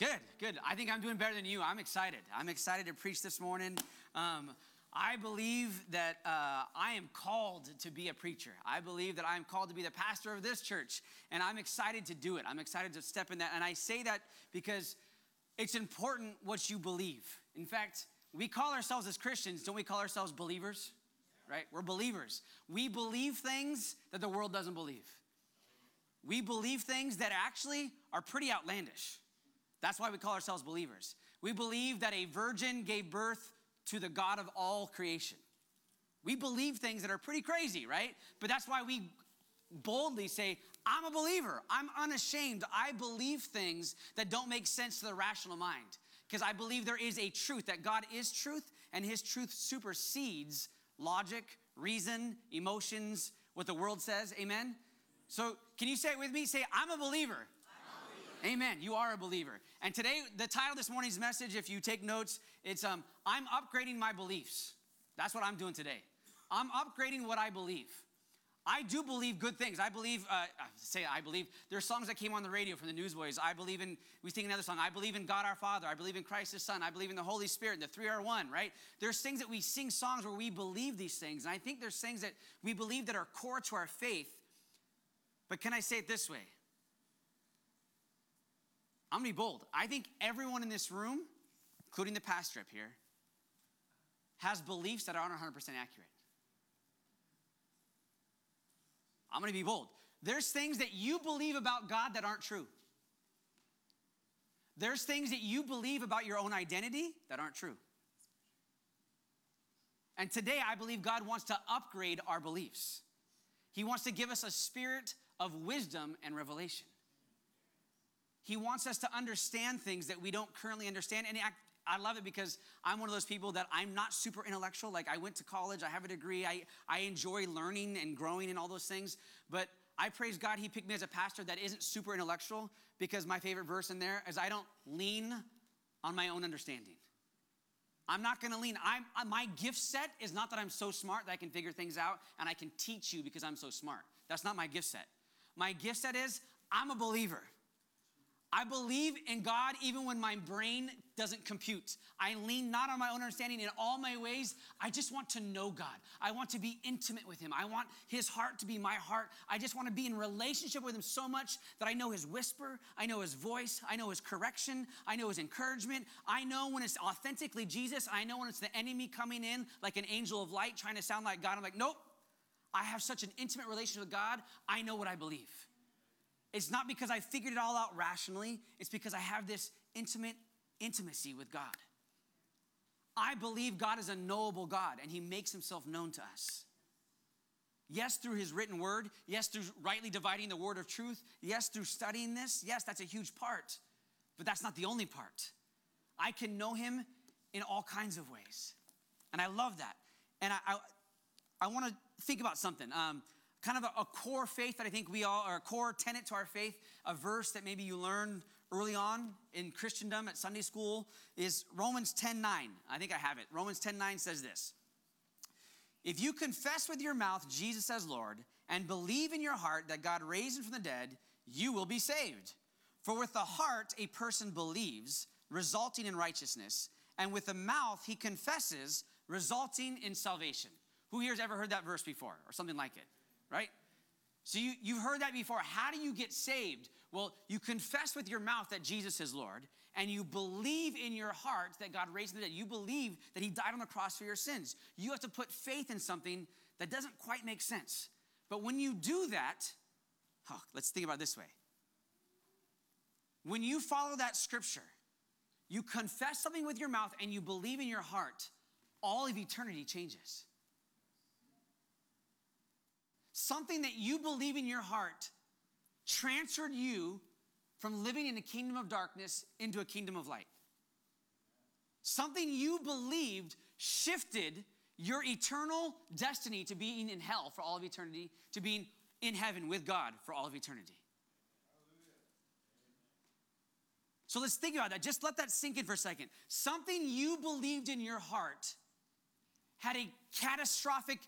Good, good. I think I'm doing better than you. I'm excited. I'm excited to preach this morning. Um, I believe that uh, I am called to be a preacher. I believe that I am called to be the pastor of this church, and I'm excited to do it. I'm excited to step in that. And I say that because it's important what you believe. In fact, we call ourselves as Christians, don't we call ourselves believers? Right? We're believers. We believe things that the world doesn't believe. We believe things that actually are pretty outlandish. That's why we call ourselves believers. We believe that a virgin gave birth to the God of all creation. We believe things that are pretty crazy, right? But that's why we boldly say, I'm a believer. I'm unashamed. I believe things that don't make sense to the rational mind because I believe there is a truth, that God is truth, and his truth supersedes logic, reason, emotions, what the world says. Amen? So, can you say it with me? Say, I'm a believer. Amen. You are a believer. And today, the title this morning's message, if you take notes, it's um, I'm upgrading my beliefs. That's what I'm doing today. I'm upgrading what I believe. I do believe good things. I believe, uh, say I believe, there's songs that came on the radio from the Newsboys. I believe in, we sing another song, I believe in God our Father. I believe in Christ His Son. I believe in the Holy Spirit. And the three are one, right? There's things that we sing songs where we believe these things. And I think there's things that we believe that are core to our faith. But can I say it this way? I'm gonna be bold. I think everyone in this room, including the pastor up here, has beliefs that aren't 100% accurate. I'm gonna be bold. There's things that you believe about God that aren't true. There's things that you believe about your own identity that aren't true. And today, I believe God wants to upgrade our beliefs. He wants to give us a spirit of wisdom and revelation. He wants us to understand things that we don't currently understand. And I, I love it because I'm one of those people that I'm not super intellectual. Like I went to college, I have a degree, I, I enjoy learning and growing and all those things. But I praise God he picked me as a pastor that isn't super intellectual because my favorite verse in there is I don't lean on my own understanding. I'm not gonna lean. I'm, uh, my gift set is not that I'm so smart that I can figure things out and I can teach you because I'm so smart. That's not my gift set. My gift set is I'm a believer. I believe in God even when my brain doesn't compute. I lean not on my own understanding in all my ways. I just want to know God. I want to be intimate with Him. I want His heart to be my heart. I just want to be in relationship with Him so much that I know His whisper, I know His voice, I know His correction, I know His encouragement. I know when it's authentically Jesus, I know when it's the enemy coming in like an angel of light trying to sound like God. I'm like, nope. I have such an intimate relationship with God. I know what I believe. It's not because I figured it all out rationally, it's because I have this intimate intimacy with God. I believe God is a knowable God and He makes Himself known to us. Yes, through His written word. Yes, through rightly dividing the word of truth. Yes, through studying this. Yes, that's a huge part, but that's not the only part. I can know Him in all kinds of ways. And I love that. And I, I, I want to think about something. Um, kind of a, a, core faith that I think we all, or a core tenet to our faith, a verse that maybe you learned early on in Christendom at Sunday school is Romans 10 9. I think I have it. Romans 10 9 says this If you confess with your mouth Jesus as Lord and believe in your heart that God raised him from the dead, you will be saved. For with the heart a person believes, resulting in righteousness, and with the mouth he confesses, resulting in salvation. Who here has ever heard that verse before or something like it? Right? So you, you've heard that before. How do you get saved? Well, you confess with your mouth that Jesus is Lord, and you believe in your heart that God raised him the dead. You believe that he died on the cross for your sins. You have to put faith in something that doesn't quite make sense. But when you do that, oh, let's think about this way. When you follow that scripture, you confess something with your mouth and you believe in your heart, all of eternity changes. Something that you believe in your heart transferred you from living in a kingdom of darkness into a kingdom of light. Something you believed shifted your eternal destiny to being in hell for all of eternity, to being in heaven with God for all of eternity. So let's think about that. Just let that sink in for a second. Something you believed in your heart had a catastrophic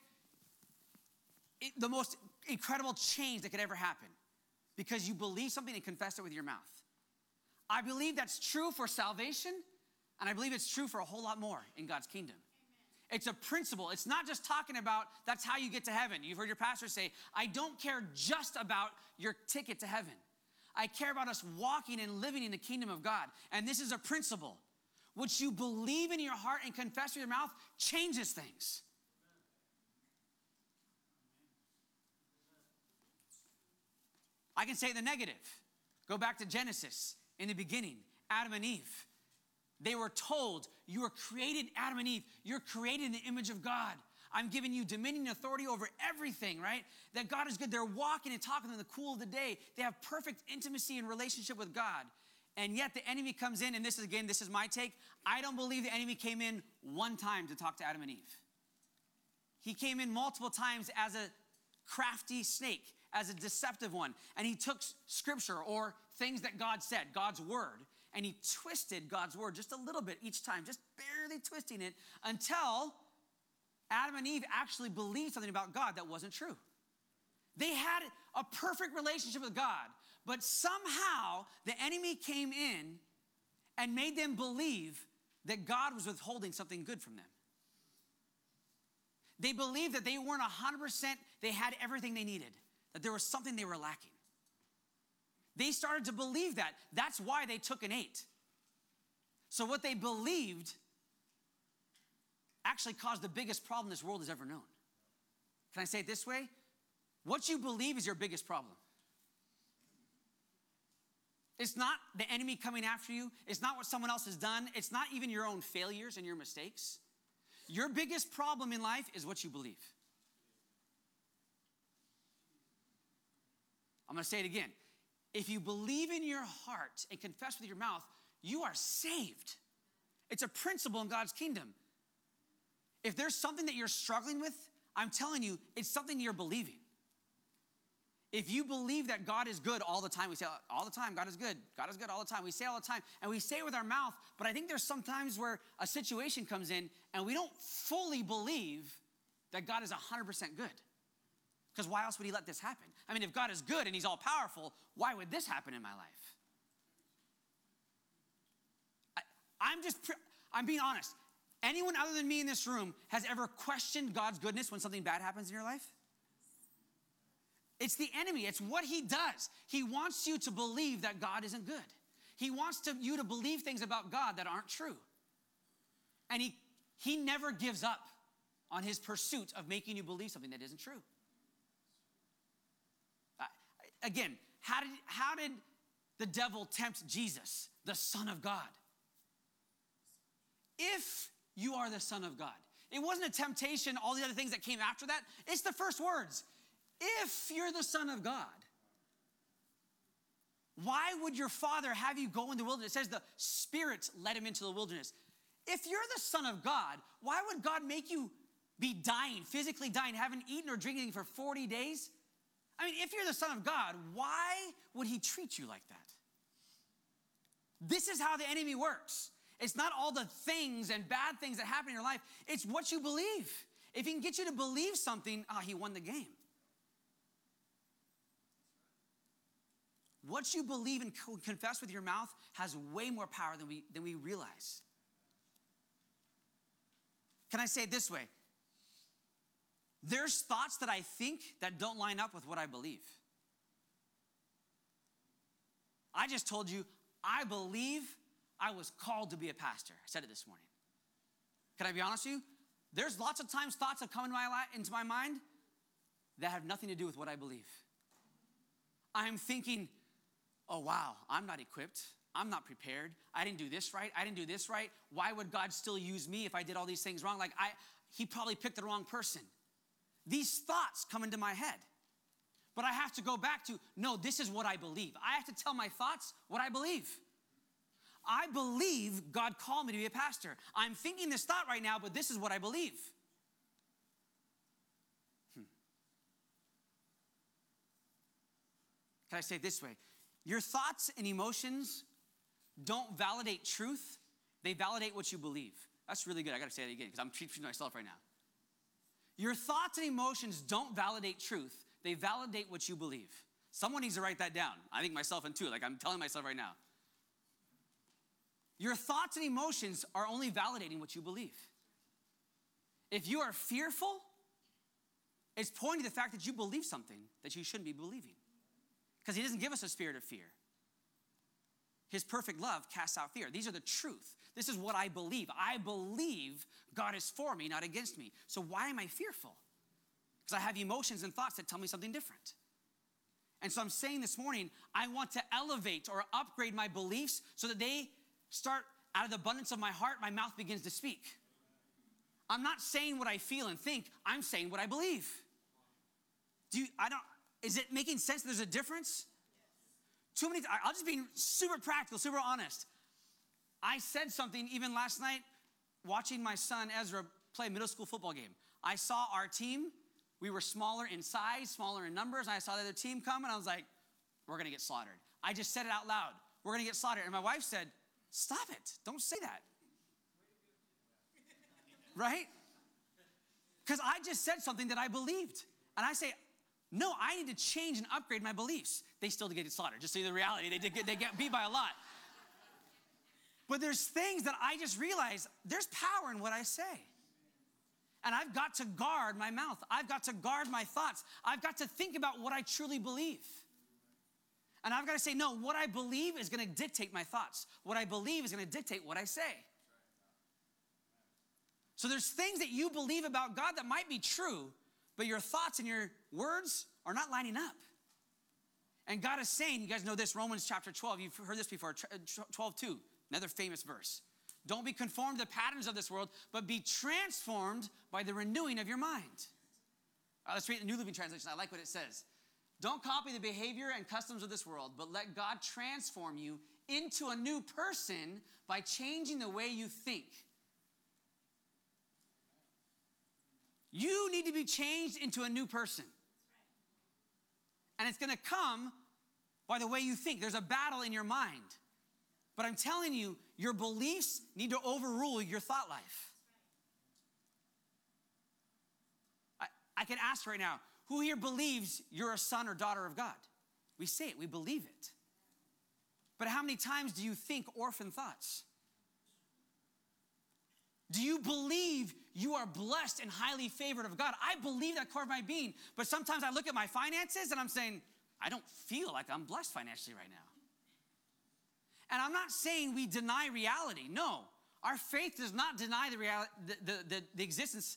the most incredible change that could ever happen because you believe something and confess it with your mouth. I believe that's true for salvation, and I believe it's true for a whole lot more in God's kingdom. It's a principle. It's not just talking about that's how you get to heaven. You've heard your pastor say, I don't care just about your ticket to heaven. I care about us walking and living in the kingdom of God. And this is a principle. What you believe in your heart and confess with your mouth changes things. I can say the negative. Go back to Genesis in the beginning, Adam and Eve. They were told, You are created, Adam and Eve, you're created in the image of God. I'm giving you dominion and authority over everything, right? That God is good. They're walking and talking in the cool of the day. They have perfect intimacy and relationship with God. And yet the enemy comes in, and this is again, this is my take. I don't believe the enemy came in one time to talk to Adam and Eve. He came in multiple times as a crafty snake, as a deceptive one. And he took scripture or things that God said, God's word, and he twisted God's word just a little bit each time, just barely twisting it until Adam and Eve actually believed something about God that wasn't true. They had a perfect relationship with God, but somehow the enemy came in and made them believe that God was withholding something good from them. They believed that they weren't 100%, they had everything they needed, that there was something they were lacking. They started to believe that. That's why they took an eight. So, what they believed actually caused the biggest problem this world has ever known. Can I say it this way? What you believe is your biggest problem. It's not the enemy coming after you. It's not what someone else has done. It's not even your own failures and your mistakes. Your biggest problem in life is what you believe. I'm gonna say it again. If you believe in your heart and confess with your mouth, you are saved. It's a principle in God's kingdom. If there's something that you're struggling with, I'm telling you, it's something you're believing. If you believe that God is good all the time, we say all the time, God is good, God is good all the time. We say all the time, and we say it with our mouth, but I think there's sometimes where a situation comes in and we don't fully believe that God is 100% good. Because why else would He let this happen? I mean, if God is good and He's all powerful, why would this happen in my life? I, am just, I'm being honest. Anyone other than me in this room has ever questioned God's goodness when something bad happens in your life? It's the enemy. It's what he does. He wants you to believe that God isn't good. He wants to, you to believe things about God that aren't true. And he, he never gives up on his pursuit of making you believe something that isn't true. Again, how did, how did the devil tempt Jesus, the Son of God? If you are the Son of God. It wasn't a temptation, all the other things that came after that. It's the first words. If you're the Son of God, why would your Father have you go in the wilderness? It says the Spirit led him into the wilderness. If you're the Son of God, why would God make you be dying, physically dying, haven't eaten or drinking for 40 days? I mean, if you're the Son of God, why would He treat you like that? This is how the enemy works. It's not all the things and bad things that happen in your life, it's what you believe. If he can get you to believe something, ah, he won the game. What you believe and confess with your mouth has way more power than we, than we realize. Can I say it this way? There's thoughts that I think that don't line up with what I believe. I just told you, I believe I was called to be a pastor. I said it this morning. Can I be honest with you? There's lots of times thoughts have come into my, into my mind that have nothing to do with what I believe. I'm thinking, oh, wow, I'm not equipped. I'm not prepared. I didn't do this right. I didn't do this right. Why would God still use me if I did all these things wrong? Like, I, he probably picked the wrong person. These thoughts come into my head. But I have to go back to, no, this is what I believe. I have to tell my thoughts what I believe. I believe God called me to be a pastor. I'm thinking this thought right now, but this is what I believe. Hmm. Can I say it this way? Your thoughts and emotions don't validate truth, they validate what you believe. That's really good. I gotta say that again because I'm teaching myself right now. Your thoughts and emotions don't validate truth, they validate what you believe. Someone needs to write that down. I think myself and two, like I'm telling myself right now. Your thoughts and emotions are only validating what you believe. If you are fearful, it's pointing to the fact that you believe something that you shouldn't be believing. Because He doesn't give us a spirit of fear. His perfect love casts out fear. These are the truth. This is what I believe. I believe God is for me, not against me. So why am I fearful? Because I have emotions and thoughts that tell me something different. And so I'm saying this morning, I want to elevate or upgrade my beliefs so that they start out of the abundance of my heart, my mouth begins to speak. I'm not saying what I feel and think, I'm saying what I believe. Do you, I don't, is it making sense there's a difference? Too many, I'll just be super practical, super honest. I said something even last night watching my son Ezra play a middle school football game. I saw our team, we were smaller in size, smaller in numbers, and I saw the other team come, and I was like, we're gonna get slaughtered. I just said it out loud. We're gonna get slaughtered. And my wife said, Stop it. Don't say that. Right? Because I just said something that I believed. And I say, no, I need to change and upgrade my beliefs. They still did get slaughtered. Just see the reality. They, get, they get beat by a lot. But there's things that I just realize there's power in what I say. And I've got to guard my mouth. I've got to guard my thoughts. I've got to think about what I truly believe. And I've got to say, no, what I believe is going to dictate my thoughts. What I believe is going to dictate what I say. So there's things that you believe about God that might be true, but your thoughts and your words are not lining up. And God is saying, you guys know this, Romans chapter 12, you've heard this before, 12 2, another famous verse. Don't be conformed to the patterns of this world, but be transformed by the renewing of your mind. Right, let's read the New Living Translation. I like what it says. Don't copy the behavior and customs of this world, but let God transform you into a new person by changing the way you think. You need to be changed into a new person. And it's gonna come by the way you think. There's a battle in your mind. But I'm telling you, your beliefs need to overrule your thought life. I, I can ask right now who here believes you're a son or daughter of God? We say it, we believe it. But how many times do you think orphan thoughts? Do you believe you are blessed and highly favored of God? I believe that core of my being, but sometimes I look at my finances and I'm saying, I don't feel like I'm blessed financially right now. And I'm not saying we deny reality. No, our faith does not deny the, reality, the, the, the, the existence.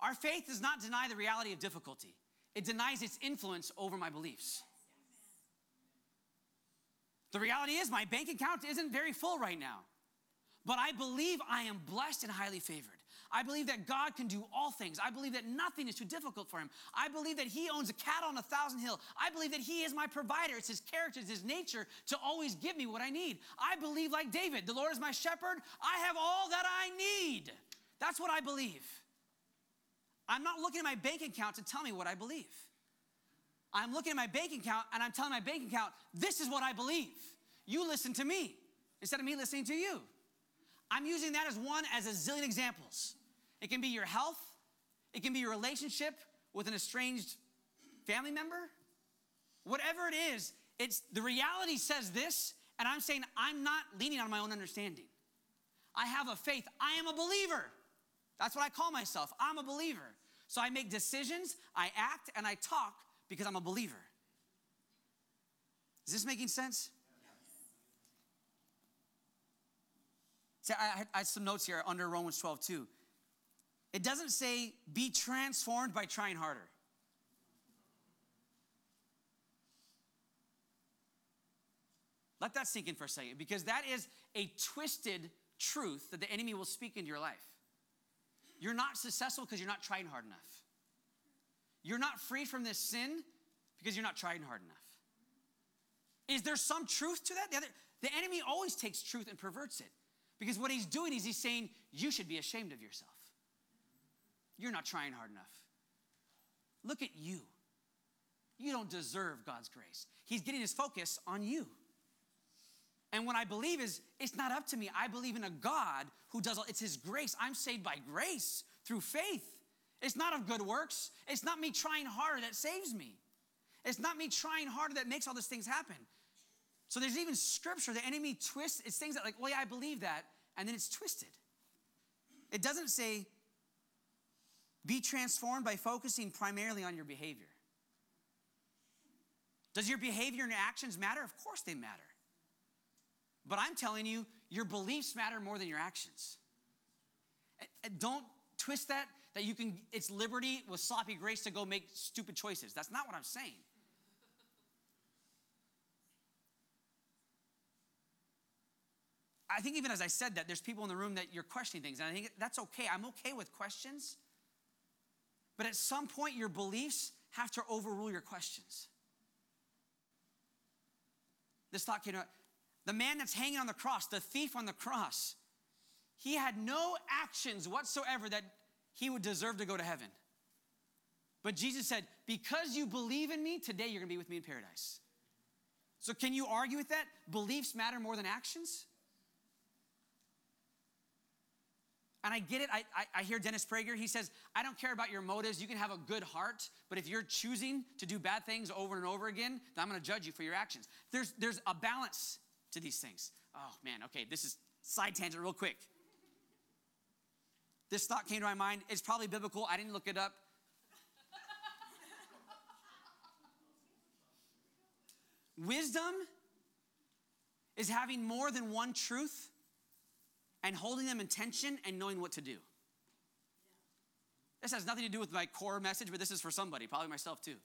Our faith does not deny the reality of difficulty. It denies its influence over my beliefs. The reality is, my bank account isn't very full right now, but I believe I am blessed and highly favored. I believe that God can do all things. I believe that nothing is too difficult for him. I believe that he owns a cattle on a thousand hill. I believe that he is my provider. It's his character, it's his nature to always give me what I need. I believe like David, the Lord is my shepherd. I have all that I need. That's what I believe. I'm not looking at my bank account to tell me what I believe. I'm looking at my bank account and I'm telling my bank account, this is what I believe. You listen to me instead of me listening to you. I'm using that as one as a zillion examples. It can be your health, it can be your relationship with an estranged family member. Whatever it is, it's the reality says this, and I'm saying I'm not leaning on my own understanding. I have a faith. I am a believer. That's what I call myself. I'm a believer. So I make decisions, I act, and I talk because I'm a believer. Is this making sense? See, I, had some notes here under Romans 12, too. It doesn't say be transformed by trying harder. Let that sink in for a second because that is a twisted truth that the enemy will speak into your life. You're not successful because you're not trying hard enough. You're not free from this sin because you're not trying hard enough. Is there some truth to that? The, other, the enemy always takes truth and perverts it because what he's doing is he's saying, You should be ashamed of yourself. You're not trying hard enough. Look at you. You don't deserve God's grace. He's getting his focus on you. And what I believe is, it's not up to me. I believe in a God who does all, it's his grace. I'm saved by grace through faith. It's not of good works. It's not me trying harder that saves me. It's not me trying harder that makes all these things happen. So there's even scripture, the enemy twists, it's things that like, well, yeah, I believe that, and then it's twisted. It doesn't say, be transformed by focusing primarily on your behavior. Does your behavior and your actions matter? Of course they matter. But I'm telling you, your beliefs matter more than your actions. Don't twist that, that you can, it's liberty with sloppy grace to go make stupid choices. That's not what I'm saying. I think even as I said that, there's people in the room that you're questioning things, and I think that's okay. I'm okay with questions. But at some point, your beliefs have to overrule your questions. This thought came out the man that's hanging on the cross, the thief on the cross, he had no actions whatsoever that he would deserve to go to heaven. But Jesus said, Because you believe in me, today you're gonna be with me in paradise. So, can you argue with that? Beliefs matter more than actions? And I get it. I, I, I, hear Dennis Prager. He says, I don't care about your motives. You can have a good heart, but if you're choosing to do bad things over and over again, then I'm going to judge you for your actions. There's, there's a balance to these things. Oh, man. Okay, this is side tangent real quick. This thought came to my mind. It's probably biblical. I didn't look it up. Wisdom is having more than one truth and holding them in tension and knowing what to do. This has nothing to do with my core message, but this is for somebody, probably myself too.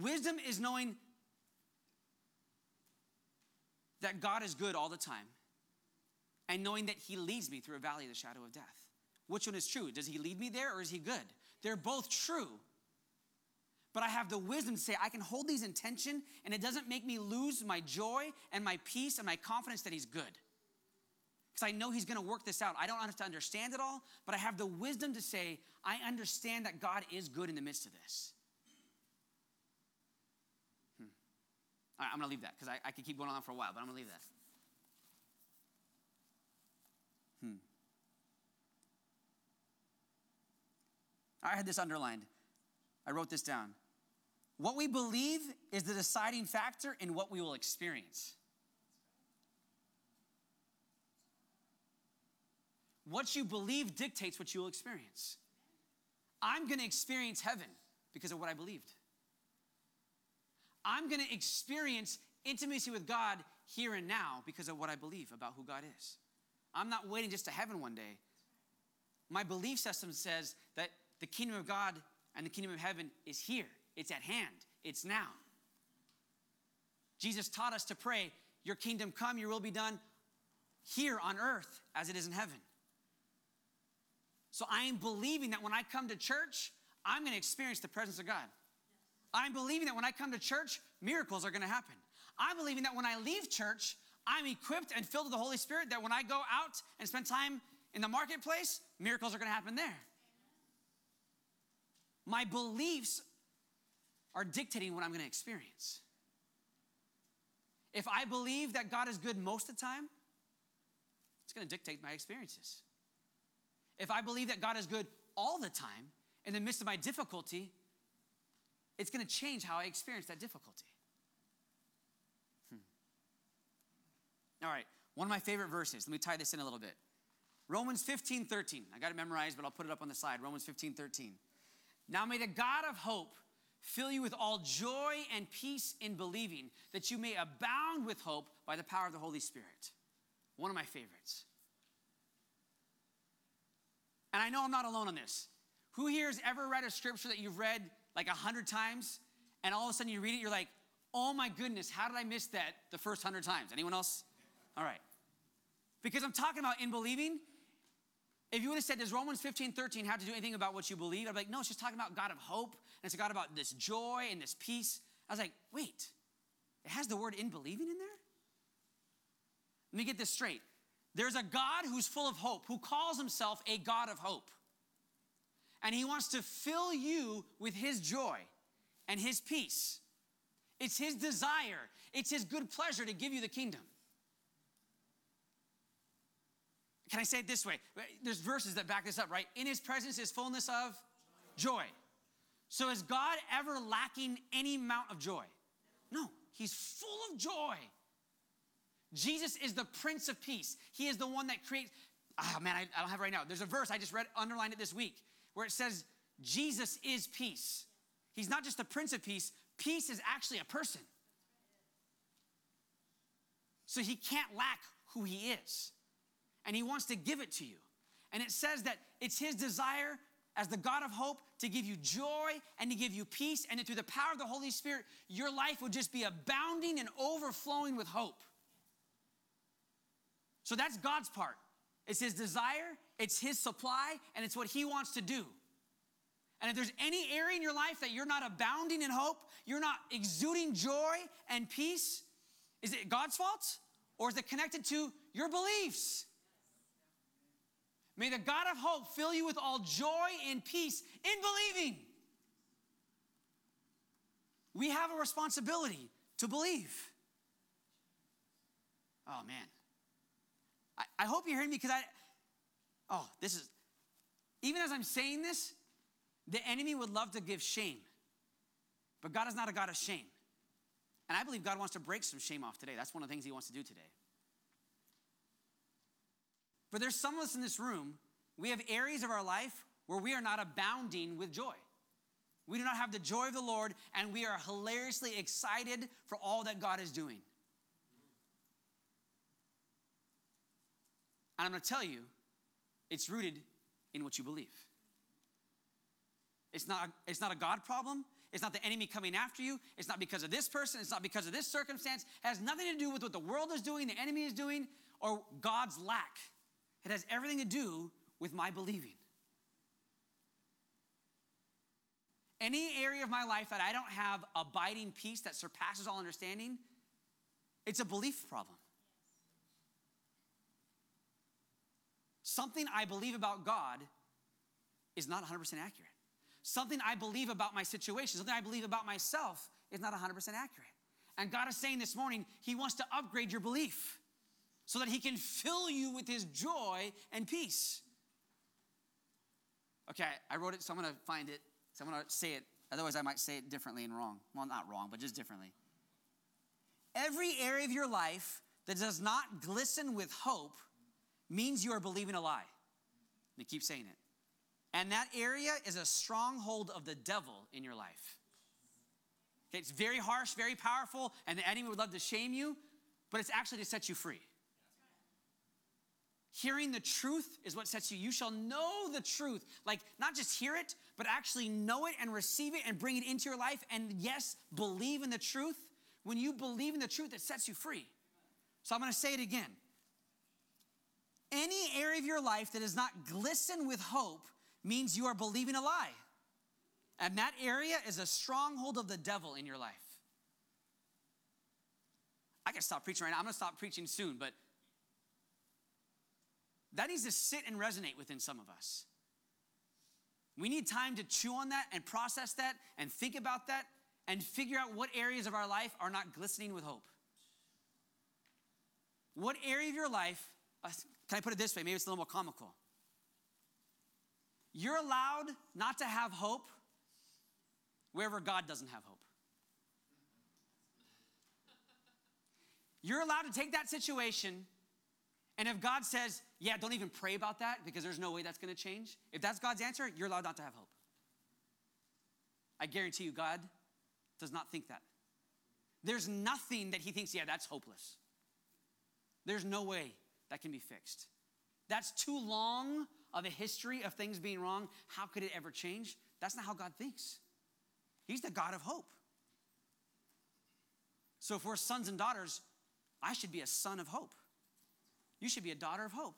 Wisdom is knowing that God is good all the time and knowing that He leads me through a valley of the shadow of death. Which one is true? Does He lead me there or is He good? They're both true. But I have the wisdom to say I can hold these in tension and it doesn't make me lose my joy and my peace and my confidence that He's good because I know He's going to work this out. I don't have to understand it all, but I have the wisdom to say, I understand that God is good in the midst of this. Hmm. All right, I'm going to leave that because I, I could keep going on for a while, but I'm going to leave that. Hmm. I had this underlined. I wrote this down. What we believe is the deciding factor in what we will experience. What you believe dictates what you will experience. I'm gonna experience heaven because of what I believed. I'm gonna experience intimacy with God here and now because of what I believe about who God is. I'm not waiting just to heaven one day. My belief system says that the kingdom of God and the kingdom of heaven is here, it's at hand, it's now. Jesus taught us to pray, Your kingdom come, your will be done here on earth as it is in heaven. So I am believing that when I come to church, I'm going to experience the presence of God. I'm believing that when I come to church, miracles are going to happen. I'm believing that when I leave church, I'm equipped and filled with the Holy Spirit, that when I go out and spend time in the marketplace, miracles are going to happen there. My beliefs are dictating what I'm going to experience. If I believe that God is good most of the time, it's going to dictate my experiences. If I believe that God is good all the time, in the midst of my difficulty, it's going to change how I experience that difficulty. Hmm. All right, one of my favorite verses. Let me tie this in a little bit. Romans 15, 13. I got it memorized, but I'll put it up on the side. Romans 15, 13. Now may the God of hope fill you with all joy and peace in believing, that you may abound with hope by the power of the Holy Spirit. One of my favorites. And I know I'm not alone on this. Who here has ever read a scripture that you've read like a hundred times, and all of a sudden you read it, you're like, oh my goodness, how did I miss that the first hundred times? Anyone else? All right. Because I'm talking about in believing. If you would have said, does Romans 15, 13 have to do anything about what you believe? I'd be like, no, it's just talking about God of hope, and it's a God about this joy and this peace. I was like, wait, it has the word in believing in there? Let me get this straight. There's a God who's full of hope, who calls himself a God of hope. And he wants to fill you with his joy and his peace. It's his desire, it's his good pleasure to give you the kingdom. Can I say it this way? There's verses that back this up, right? In his presence is fullness of joy. So is God ever lacking any amount of joy? No, He's full of joy. Jesus is the Prince of Peace. He is the one that creates. Oh man, I, I don't have right now. There's a verse I just read, underlined it this week, where it says, Jesus is peace. He's not just the Prince of Peace, peace is actually a person. So he can't lack who he is. And he wants to give it to you. And it says that it's his desire as the God of hope to give you joy and to give you peace. And that through the power of the Holy Spirit, your life would just be abounding and overflowing with hope. So that's God's part. It's his desire, it's his supply, and it's what he wants to do. And if there's any area in your life that you're not abounding in hope, you're not exuding joy and peace, is it God's fault? Or is it connected to your beliefs? May the God of hope fill you with all joy and peace in believing. We have a responsibility to believe. Oh, man. I, I hope you're hearing me because I, oh, this is, even as I'm saying this, the enemy would love to give shame. But God is not a God of shame. And I believe God wants to break some shame off today. That's one of the things He wants to do today. But there's some of us in this room, we have areas of our life where we are not abounding with joy. We do not have the joy of the Lord, and we are hilariously excited for all that God is doing. And I'm going to tell you, it's rooted in what you believe. It's not, it's not a God problem. It's not the enemy coming after you. It's not because of this person. It's not because of this circumstance. It has nothing to do with what the world is doing, the enemy is doing, or God's lack. It has everything to do with my believing. Any area of my life that I don't have abiding peace that surpasses all understanding, it's a belief problem. Something I believe about God is not 100% accurate. Something I believe about my situation, something I believe about myself is not 100% accurate. And God is saying this morning, He wants to upgrade your belief so that he can fill you with his joy and peace. Okay, I wrote it, so I'm gonna find it. So I'm gonna say it. Otherwise, I might say it differently and wrong. Well, not wrong, but just differently. Every area of your life that does not glisten with hope means you are believing a lie. They keep saying it. And that area is a stronghold of the devil in your life. Okay, it's very harsh, very powerful, and the enemy would love to shame you, but it's actually to set you free. Hearing the truth is what sets you. You shall know the truth. Like, not just hear it, but actually know it and receive it and bring it into your life. And yes, believe in the truth. When you believe in the truth, it sets you free. So I'm gonna say it again. Any area of your life that does not glisten with hope means you are believing a lie. And that area is a stronghold of the devil in your life. I can stop preaching right now. I'm gonna stop preaching soon, but that needs to sit and resonate within some of us. We need time to chew on that and process that and think about that and figure out what areas of our life are not glistening with hope. What area of your life, can I put it this way? Maybe it's a little more comical. You're allowed not to have hope wherever God doesn't have hope. You're allowed to take that situation and if God says, yeah, don't even pray about that because there's no way that's gonna change, if that's God's answer, you're allowed not to have hope. I guarantee you, God does not think that. There's nothing that He thinks, yeah, that's hopeless. There's no way that can be fixed. That's too long of a history of things being wrong. How could it ever change? That's not how God thinks. He's the God of hope. So if we're sons and daughters, I should be a son of hope. You should be a daughter of hope.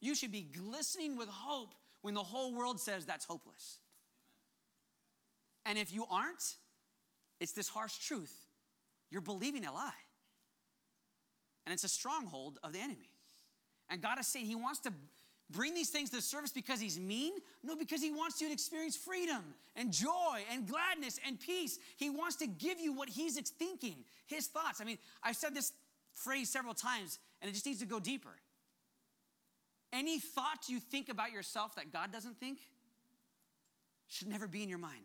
You should be glistening with hope when the whole world says that's hopeless. And if you aren't, it's this harsh truth. You're believing a lie. And it's a stronghold of the enemy. And God is saying He wants to bring these things to the surface because He's mean? No, because He wants you to experience freedom and joy and gladness and peace. He wants to give you what He's thinking, His thoughts. I mean, I've said this phrase several times and it just needs to go deeper. Any thought you think about yourself that God doesn't think should never be in your mind.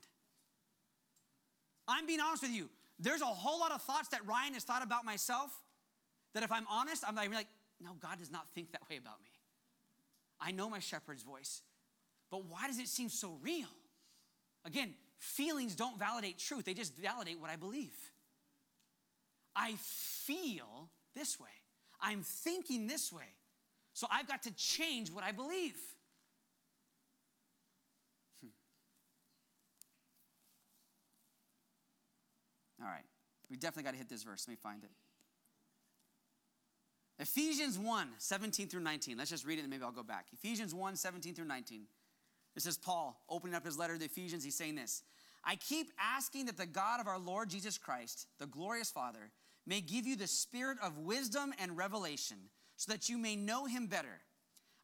I'm being honest with you. there's a whole lot of thoughts that Ryan has thought about myself that if I'm honest, I'm like, no, God does not think that way about me. I know my shepherd's voice, but why does it seem so real? Again, feelings don't validate truth, they just validate what I believe. I feel this way, I'm thinking this way. So I've got to change what I believe. Hmm. All right, we definitely got to hit this verse. Let me find it. Ephesians 1 17 through 19. Let's just read it and maybe I'll go back. Ephesians 1 17 through 19. This is Paul opening up his letter to the Ephesians. He's saying this I keep asking that the God of our Lord Jesus Christ, the glorious Father, may give you the spirit of wisdom and revelation so that you may know him better.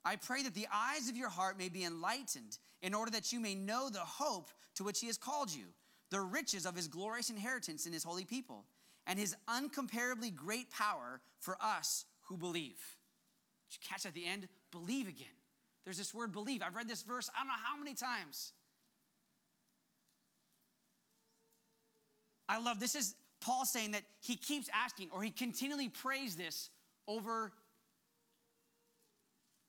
I pray that the eyes of your heart may be enlightened in order that you may know the hope to which he has called you, the riches of his glorious inheritance in his holy people, and his uncomparably great power for us who believe. Did you catch at the end? Believe again. There's this word believe. I've read this verse I don't know how many times. I love this is Paul saying that he keeps asking or he continually prays this over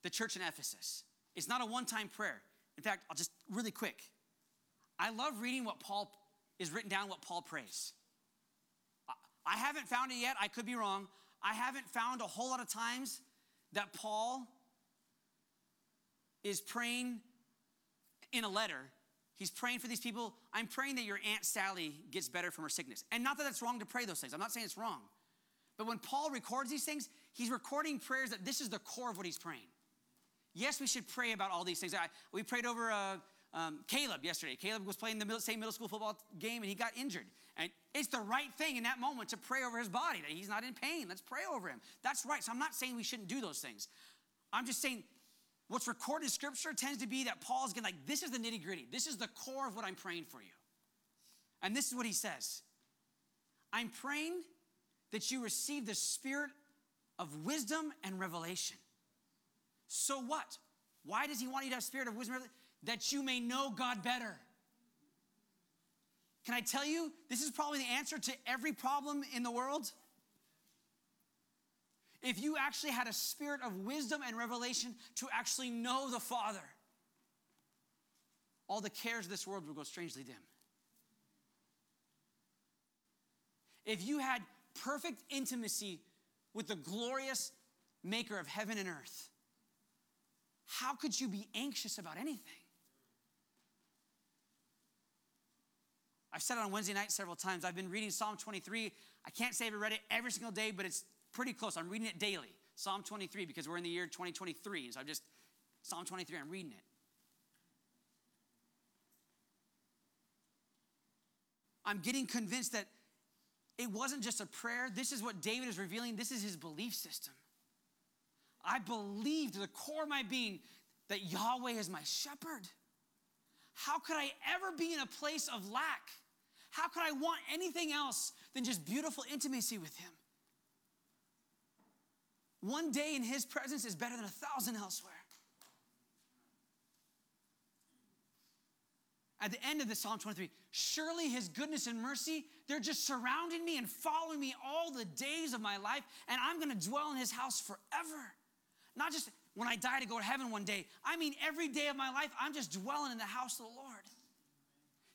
the church in Ephesus. It's not a one time prayer. In fact, I'll just really quick. I love reading what Paul is written down, what Paul prays. I haven't found it yet. I could be wrong. I haven't found a whole lot of times that Paul is praying in a letter. He's praying for these people. I'm praying that your Aunt Sally gets better from her sickness. And not that that's wrong to pray those things. I'm not saying it's wrong. But when Paul records these things, he's recording prayers that this is the core of what he's praying. Yes, we should pray about all these things. I, we prayed over uh, um, Caleb yesterday. Caleb was playing the same middle school football game and he got injured. It's the right thing in that moment to pray over his body, that he's not in pain. Let's pray over him. That's right. So I'm not saying we shouldn't do those things. I'm just saying what's recorded in scripture tends to be that Paul's getting like, this is the nitty gritty. This is the core of what I'm praying for you. And this is what he says I'm praying that you receive the spirit of wisdom and revelation. So what? Why does he want you to have spirit of wisdom? That you may know God better. Can I tell you, this is probably the answer to every problem in the world? If you actually had a spirit of wisdom and revelation to actually know the Father, all the cares of this world would go strangely dim. If you had perfect intimacy with the glorious maker of heaven and earth, how could you be anxious about anything? I've said it on Wednesday night several times. I've been reading Psalm 23. I can't say I've read it every single day, but it's pretty close. I'm reading it daily. Psalm 23 because we're in the year 2023. So I'm just, Psalm 23, I'm reading it. I'm getting convinced that it wasn't just a prayer. This is what David is revealing. This is his belief system. I believe to the core of my being that Yahweh is my shepherd. How could I ever be in a place of lack? How could I want anything else than just beautiful intimacy with Him? One day in His presence is better than a thousand elsewhere. At the end of the Psalm 23, surely his goodness and mercy, they're just surrounding me and following me all the days of my life, and I'm gonna dwell in his house forever. Not just when I die to go to heaven one day. I mean, every day of my life, I'm just dwelling in the house of the Lord.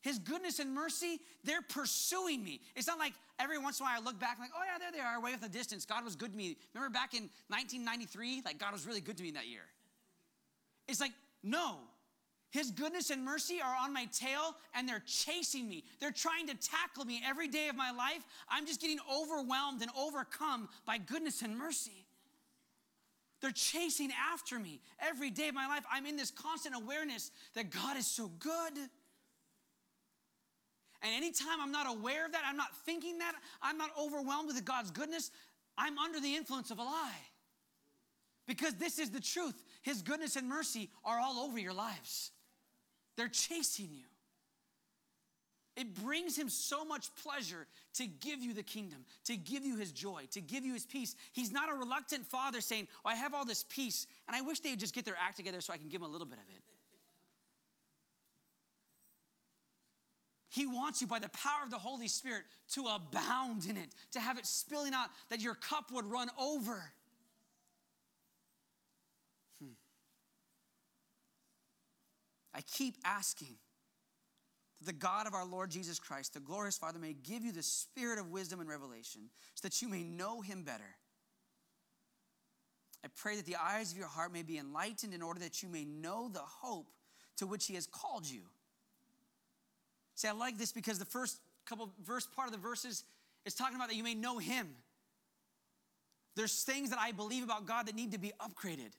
His goodness and mercy, they're pursuing me. It's not like every once in a while I look back, like, oh yeah, there they are, way off the distance. God was good to me. Remember back in 1993? Like, God was really good to me that year. It's like, no. His goodness and mercy are on my tail and they're chasing me. They're trying to tackle me every day of my life. I'm just getting overwhelmed and overcome by goodness and mercy. They're chasing after me every day of my life. I'm in this constant awareness that God is so good. And anytime I'm not aware of that, I'm not thinking that, I'm not overwhelmed with God's goodness, I'm under the influence of a lie. Because this is the truth. His goodness and mercy are all over your lives, they're chasing you. It brings him so much pleasure to give you the kingdom, to give you his joy, to give you his peace. He's not a reluctant father saying, oh, I have all this peace, and I wish they'd just get their act together so I can give them a little bit of it. He wants you by the power of the Holy Spirit to abound in it, to have it spilling out, that your cup would run over. Hmm. I keep asking that the God of our Lord Jesus Christ, the glorious Father, may give you the spirit of wisdom and revelation so that you may know him better. I pray that the eyes of your heart may be enlightened in order that you may know the hope to which he has called you. See, I like this because the first couple verse part of the verses is talking about that you may know him. There's things that I believe about God that need to be upgraded.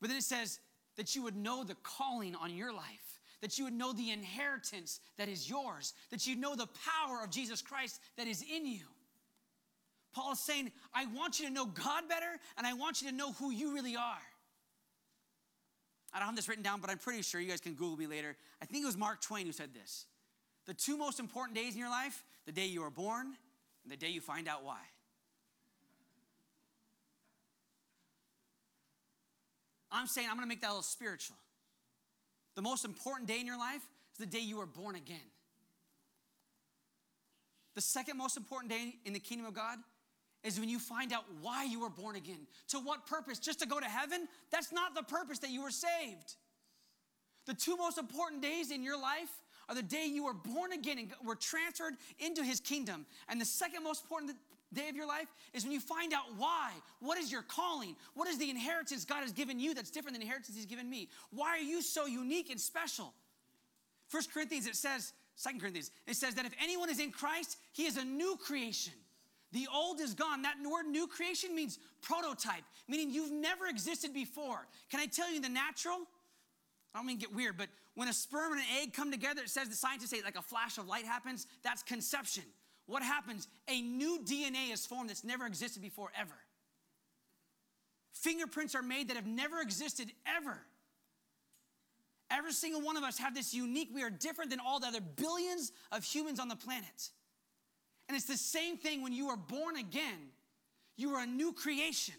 But then it says that you would know the calling on your life, that you would know the inheritance that is yours, that you know the power of Jesus Christ that is in you. Paul is saying, I want you to know God better, and I want you to know who you really are. I don't have this written down, but I'm pretty sure you guys can Google me later. I think it was Mark Twain who said this. The two most important days in your life the day you are born and the day you find out why. I'm saying I'm gonna make that a little spiritual. The most important day in your life is the day you are born again. The second most important day in the kingdom of God is when you find out why you were born again. To what purpose? Just to go to heaven? That's not the purpose that you were saved. The two most important days in your life are the day you were born again and were transferred into his kingdom. And the second most important day of your life is when you find out why. What is your calling? What is the inheritance God has given you that's different than the inheritance he's given me? Why are you so unique and special? First Corinthians, it says, Second Corinthians, it says that if anyone is in Christ, he is a new creation. The old is gone. That word new creation means prototype, meaning you've never existed before. Can I tell you the natural? I don't mean get weird, but when a sperm and an egg come together, it says the scientists say like a flash of light happens. That's conception. What happens? A new DNA is formed that's never existed before ever. Fingerprints are made that have never existed ever. Every single one of us have this unique, we are different than all the other billions of humans on the planet. And it's the same thing when you are born again. You are a new creation.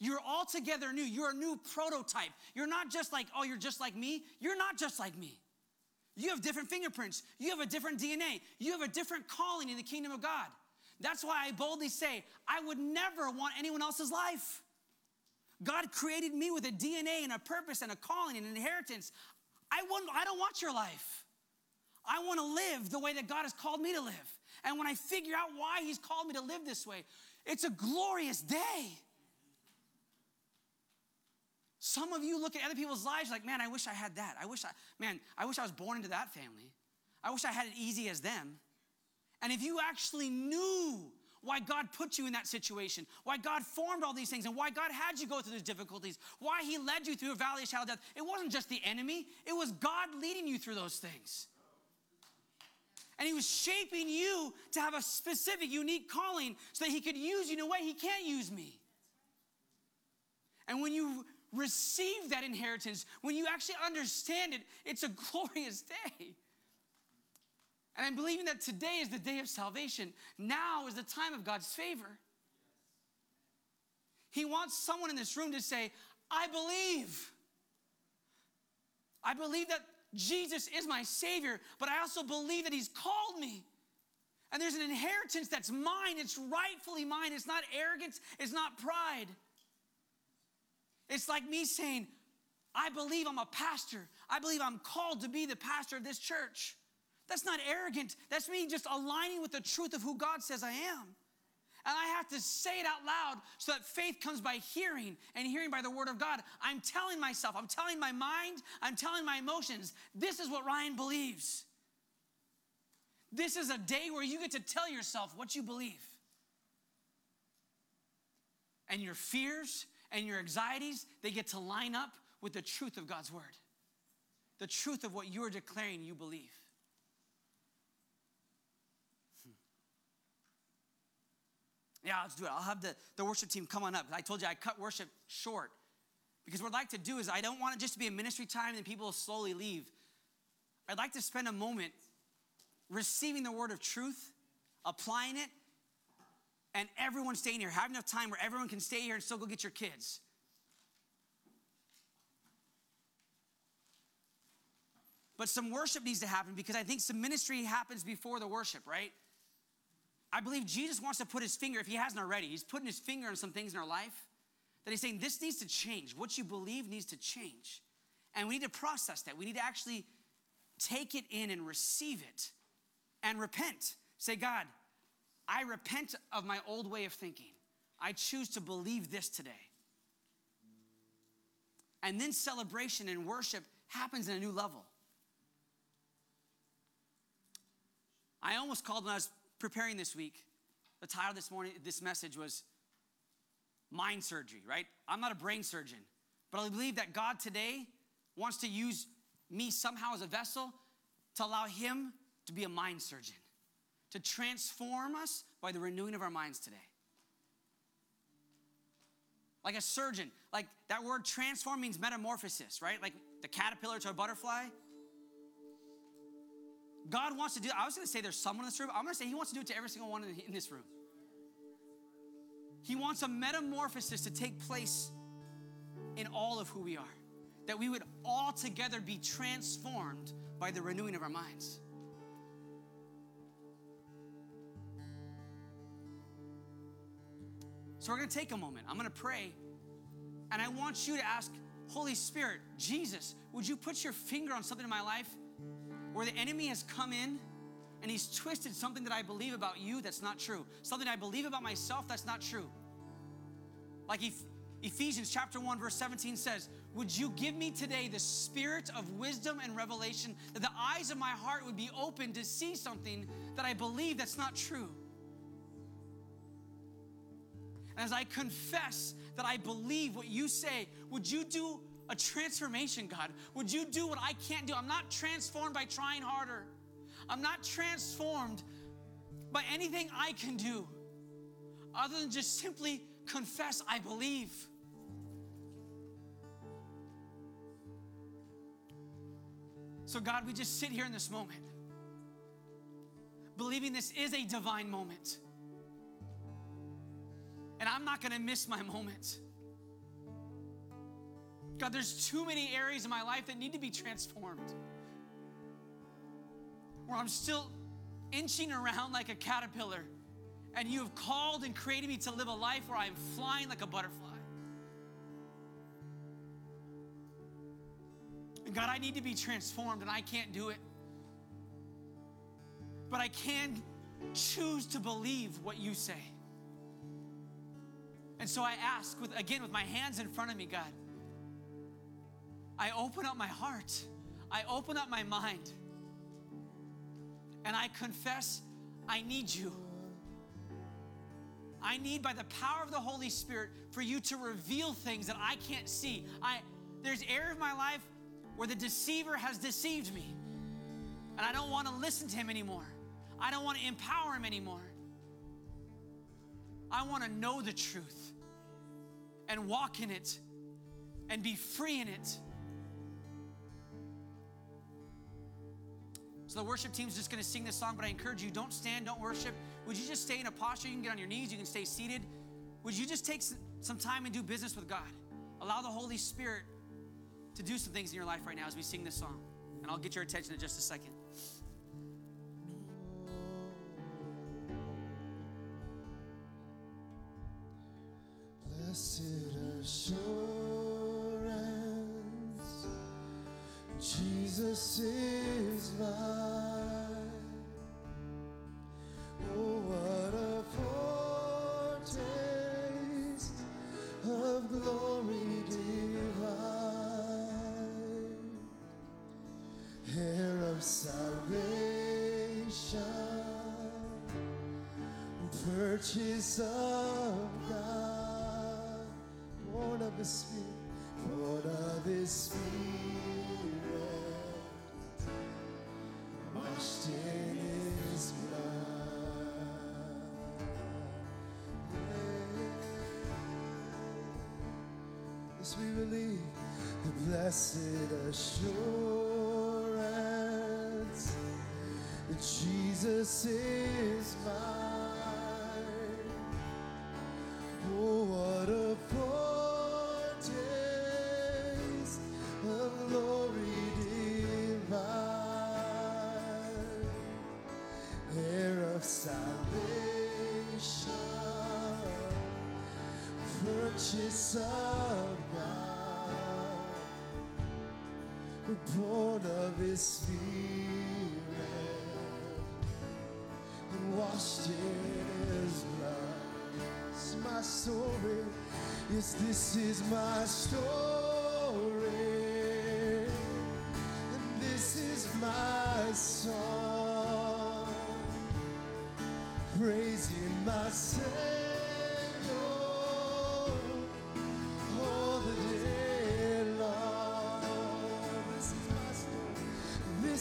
You're altogether new. You're a new prototype. You're not just like, oh, you're just like me. You're not just like me. You have different fingerprints. You have a different DNA. You have a different calling in the kingdom of God. That's why I boldly say, I would never want anyone else's life. God created me with a DNA and a purpose and a calling and an inheritance. I, want, I don't want your life. I want to live the way that God has called me to live. And when I figure out why He's called me to live this way, it's a glorious day. Some of you look at other people's lives like, man, I wish I had that. I wish I, man, I wish I was born into that family. I wish I had it easy as them. And if you actually knew why God put you in that situation, why God formed all these things, and why God had you go through those difficulties, why He led you through a valley of shadow death, it wasn't just the enemy, it was God leading you through those things. And he was shaping you to have a specific, unique calling so that he could use you in a way he can't use me. And when you receive that inheritance, when you actually understand it, it's a glorious day. And I'm believing that today is the day of salvation. Now is the time of God's favor. He wants someone in this room to say, I believe. I believe that Jesus is my Savior, but I also believe that He's called me. And there's an inheritance that's mine. It's rightfully mine. It's not arrogance, it's not pride. It's like me saying, I believe I'm a pastor. I believe I'm called to be the pastor of this church. That's not arrogant. That's me just aligning with the truth of who God says I am. And I have to say it out loud so that faith comes by hearing and hearing by the word of God. I'm telling myself, I'm telling my mind, I'm telling my emotions, this is what Ryan believes. This is a day where you get to tell yourself what you believe. And your fears and your anxieties, they get to line up with the truth of God's word, the truth of what you're declaring you believe. Hmm. Yeah, let's do it. I'll have the, the worship team come on up. I told you I cut worship short because what I'd like to do is I don't want it just to be a ministry time and people slowly leave. I'd like to spend a moment receiving the word of truth, applying it, and everyone staying here. Have enough time where everyone can stay here and still go get your kids. but some worship needs to happen because I think some ministry happens before the worship, right? I believe Jesus wants to put his finger, if he hasn't already, he's putting his finger on some things in our life that he's saying, this needs to change. What you believe needs to change. And we need to process that. We need to actually take it in and receive it and repent. Say, God, I repent of my old way of thinking. I choose to believe this today. And then celebration and worship happens in a new level. I almost called when I was preparing this week, the title this morning, this message was mind surgery, right? I'm not a brain surgeon, but I believe that God today wants to use me somehow as a vessel to allow Him to be a mind surgeon, to transform us by the renewing of our minds today. Like a surgeon, like that word transform means metamorphosis, right? Like the caterpillar to a butterfly. God wants to do, I was gonna say there's someone in this room. I'm gonna say He wants to do it to every single one in this room. He wants a metamorphosis to take place in all of who we are, that we would all together be transformed by the renewing of our minds. So we're gonna take a moment. I'm gonna pray, and I want you to ask, Holy Spirit, Jesus, would you put your finger on something in my life where the enemy has come in and he's twisted something that I believe about you that's not true, something I believe about myself that's not true. Like Ephesians chapter 1 verse 17 says, "Would you give me today the spirit of wisdom and revelation that the eyes of my heart would be open to see something that I believe that's not true?" And as I confess that I believe what you say, would you do a transformation, God. Would you do what I can't do? I'm not transformed by trying harder. I'm not transformed by anything I can do other than just simply confess I believe. So, God, we just sit here in this moment, believing this is a divine moment. And I'm not gonna miss my moment. God, there's too many areas in my life that need to be transformed. Where I'm still inching around like a caterpillar, and you have called and created me to live a life where I'm flying like a butterfly. And God, I need to be transformed, and I can't do it. But I can choose to believe what you say. And so I ask, with, again, with my hands in front of me, God, I open up my heart, I open up my mind, and I confess I need you. I need, by the power of the Holy Spirit, for you to reveal things that I can't see. I, there's areas of my life where the deceiver has deceived me, and I don't want to listen to him anymore. I don't want to empower him anymore. I want to know the truth and walk in it and be free in it So the worship team is just going to sing this song, but I encourage you don't stand, don't worship. Would you just stay in a posture? You can get on your knees, you can stay seated. Would you just take some time and do business with God? Allow the Holy Spirit to do some things in your life right now as we sing this song. And I'll get your attention in just a second. Blessed assurance, Jesus is mine. Oh, What a foretaste of glory, divine, heir of salvation, purchase of His Spirit, born of His Spirit, washed in His blood. Yes, we believe the blessed assurance that Jesus is mine. Righteous of God, born of His Spirit and washed in His blood. Is my story. Yes, this is my story,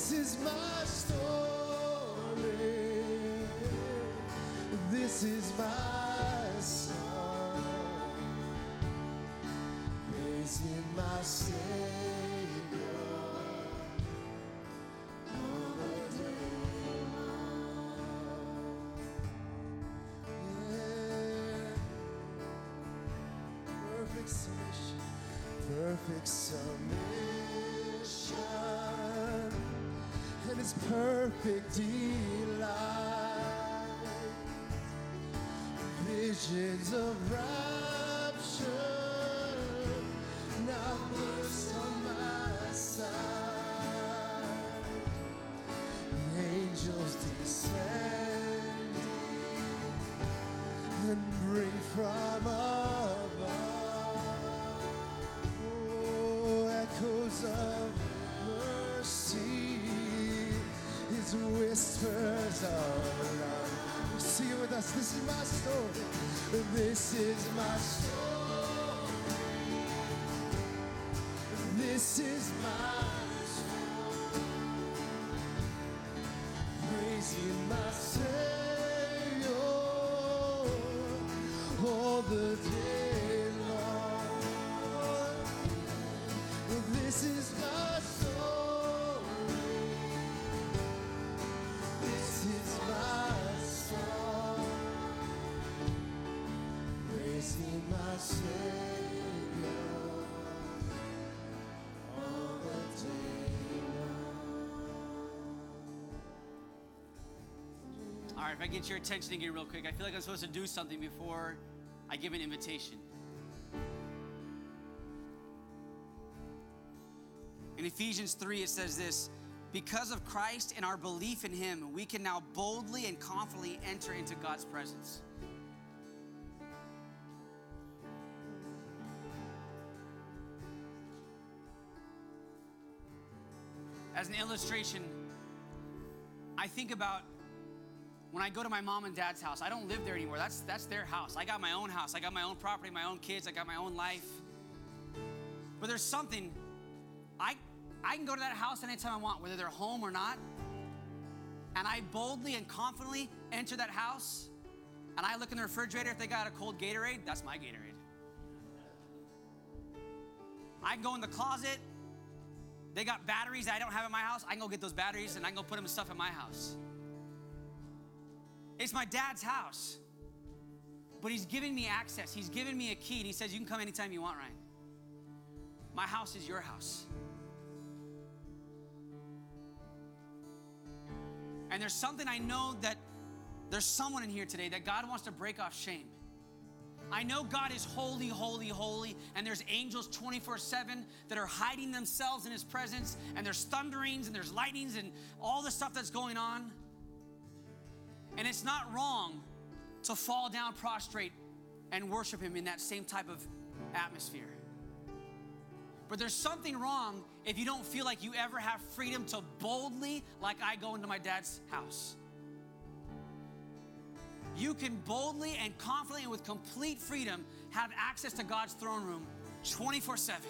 This is my story. This is my song. Praising my Savior all the day long. Yeah. Perfect submission, perfect submission, His perfect delight. Visions of rapture now burst on my side. Angels descending and bring from whispers of love. Sing it with us. This is my story. This is my story. All right, if I get your attention again real quick, I feel like I'm supposed to do something before I give an invitation. In Ephesians 3, it says this Because of Christ and our belief in Him, we can now boldly and confidently enter into God's presence. As an illustration, I think about when I go to my mom and dad's house, I don't live there anymore. That's that's their house. I got my own house. I got my own property, my own kids. I got my own life. But there's something I I can go to that house anytime I want, whether they're home or not. And I boldly and confidently enter that house. And I look in the refrigerator. If they got a cold Gatorade, that's my Gatorade. I can go in the closet. They got batteries I don't have in my house. I can go get those batteries and I can go put them stuff in my house. It's my dad's house. But he's giving me access. He's giving me a key. And he says, You can come anytime you want, Ryan. My house is your house. And there's something I know that there's someone in here today that God wants to break off shame. I know God is holy, holy, holy, and there's angels 24 7 that are hiding themselves in His presence, and there's thunderings and there's lightnings and all the stuff that's going on. And it's not wrong to fall down prostrate and worship Him in that same type of atmosphere. But there's something wrong if you don't feel like you ever have freedom to boldly, like I go into my dad's house. You can boldly and confidently and with complete freedom have access to God's throne room 24 7.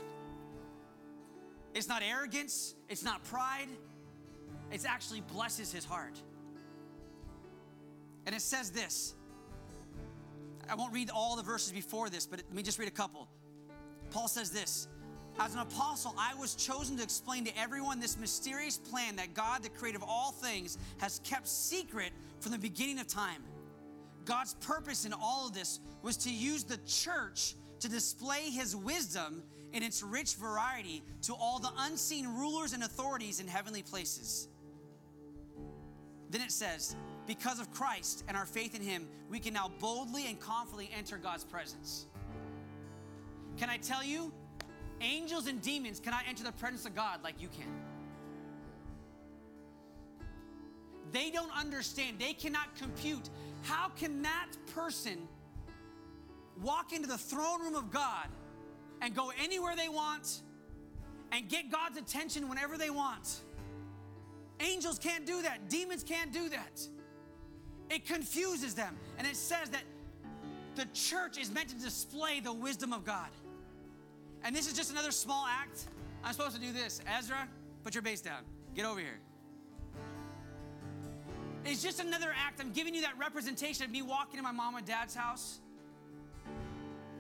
It's not arrogance, it's not pride, it actually blesses his heart. And it says this. I won't read all the verses before this, but let me just read a couple. Paul says this As an apostle, I was chosen to explain to everyone this mysterious plan that God, the creator of all things, has kept secret from the beginning of time. God's purpose in all of this was to use the church to display his wisdom in its rich variety to all the unseen rulers and authorities in heavenly places. Then it says, because of Christ and our faith in him, we can now boldly and confidently enter God's presence. Can I tell you, angels and demons cannot enter the presence of God like you can. They don't understand, they cannot compute. How can that person walk into the throne room of God and go anywhere they want and get God's attention whenever they want? Angels can't do that, demons can't do that. It confuses them. And it says that the church is meant to display the wisdom of God. And this is just another small act. I'm supposed to do this. Ezra, put your bass down. Get over here. It's just another act. I'm giving you that representation of me walking to my mom and dad's house.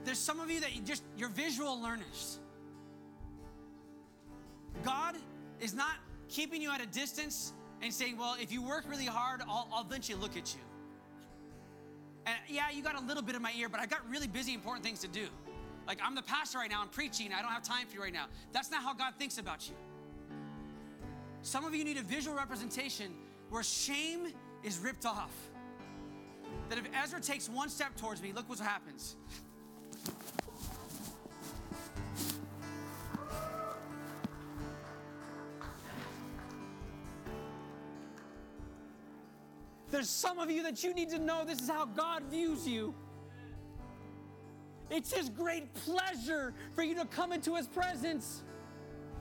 There's some of you that you just, you're visual learners. God is not keeping you at a distance and saying, well, if you work really hard, I'll, I'll eventually look at you. And yeah, you got a little bit in my ear, but I got really busy, important things to do. Like, I'm the pastor right now, I'm preaching, I don't have time for you right now. That's not how God thinks about you. Some of you need a visual representation where shame is ripped off. That if Ezra takes one step towards me, look what happens. There's some of you that you need to know this is how God views you. It's His great pleasure for you to come into His presence.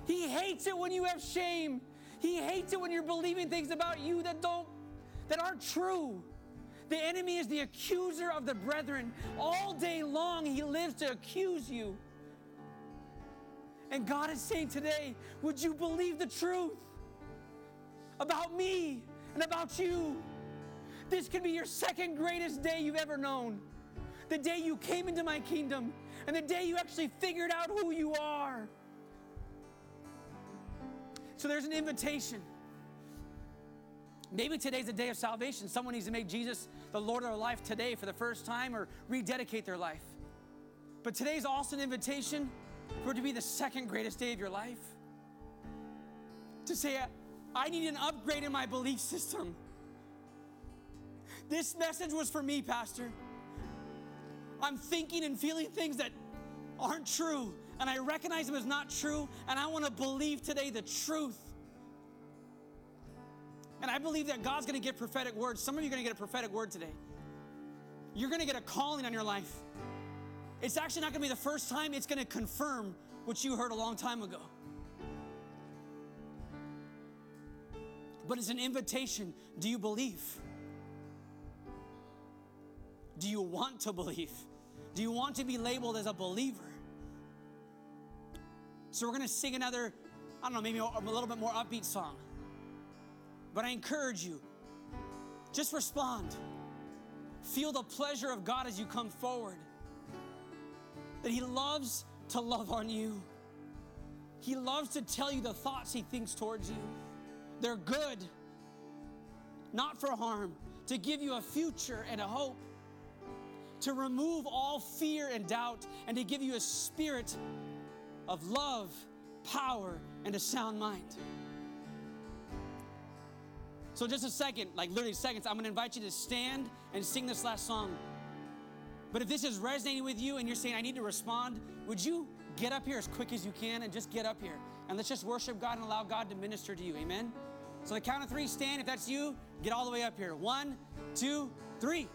He hates it when you have shame. He hates it when you're believing things about you that don't that aren't true. The enemy is the accuser of the brethren. All day long he lives to accuse you. And God is saying today, would you believe the truth about me and about you? This could be your second greatest day you've ever known. The day you came into my kingdom and the day you actually figured out who you are. So there's an invitation. Maybe today's a day of salvation. Someone needs to make Jesus the Lord of their life today for the first time or rededicate their life. But today's also an invitation for it to be the second greatest day of your life. To say, I need an upgrade in my belief system. This message was for me, Pastor. I'm thinking and feeling things that aren't true, and I recognize them as not true, and I want to believe today the truth. And I believe that God's going to get prophetic words. Some of you are going to get a prophetic word today. You're going to get a calling on your life. It's actually not going to be the first time, it's going to confirm what you heard a long time ago. But it's an invitation. Do you believe? Do you want to believe? Do you want to be labeled as a believer? So we're going to sing another, I don't know, maybe a little bit more upbeat song. But I encourage you, just respond. Feel the pleasure of God as you come forward. That He loves to love on you. He loves to tell you the thoughts He thinks towards you. They're good, not for harm, to give you a future and a hope to remove all fear and doubt, and to give you a spirit of love, power, and a sound mind. So, just a second, like literally seconds, I'm gonna invite you to stand and sing this last song. But if this is resonating with you and you're saying, I need to respond, would you get up here as quick as you can and just get up here? And let's just worship God and allow God to minister to you. Amen? So, the count of three, stand. If that's you, get all the way up here. One, two, three.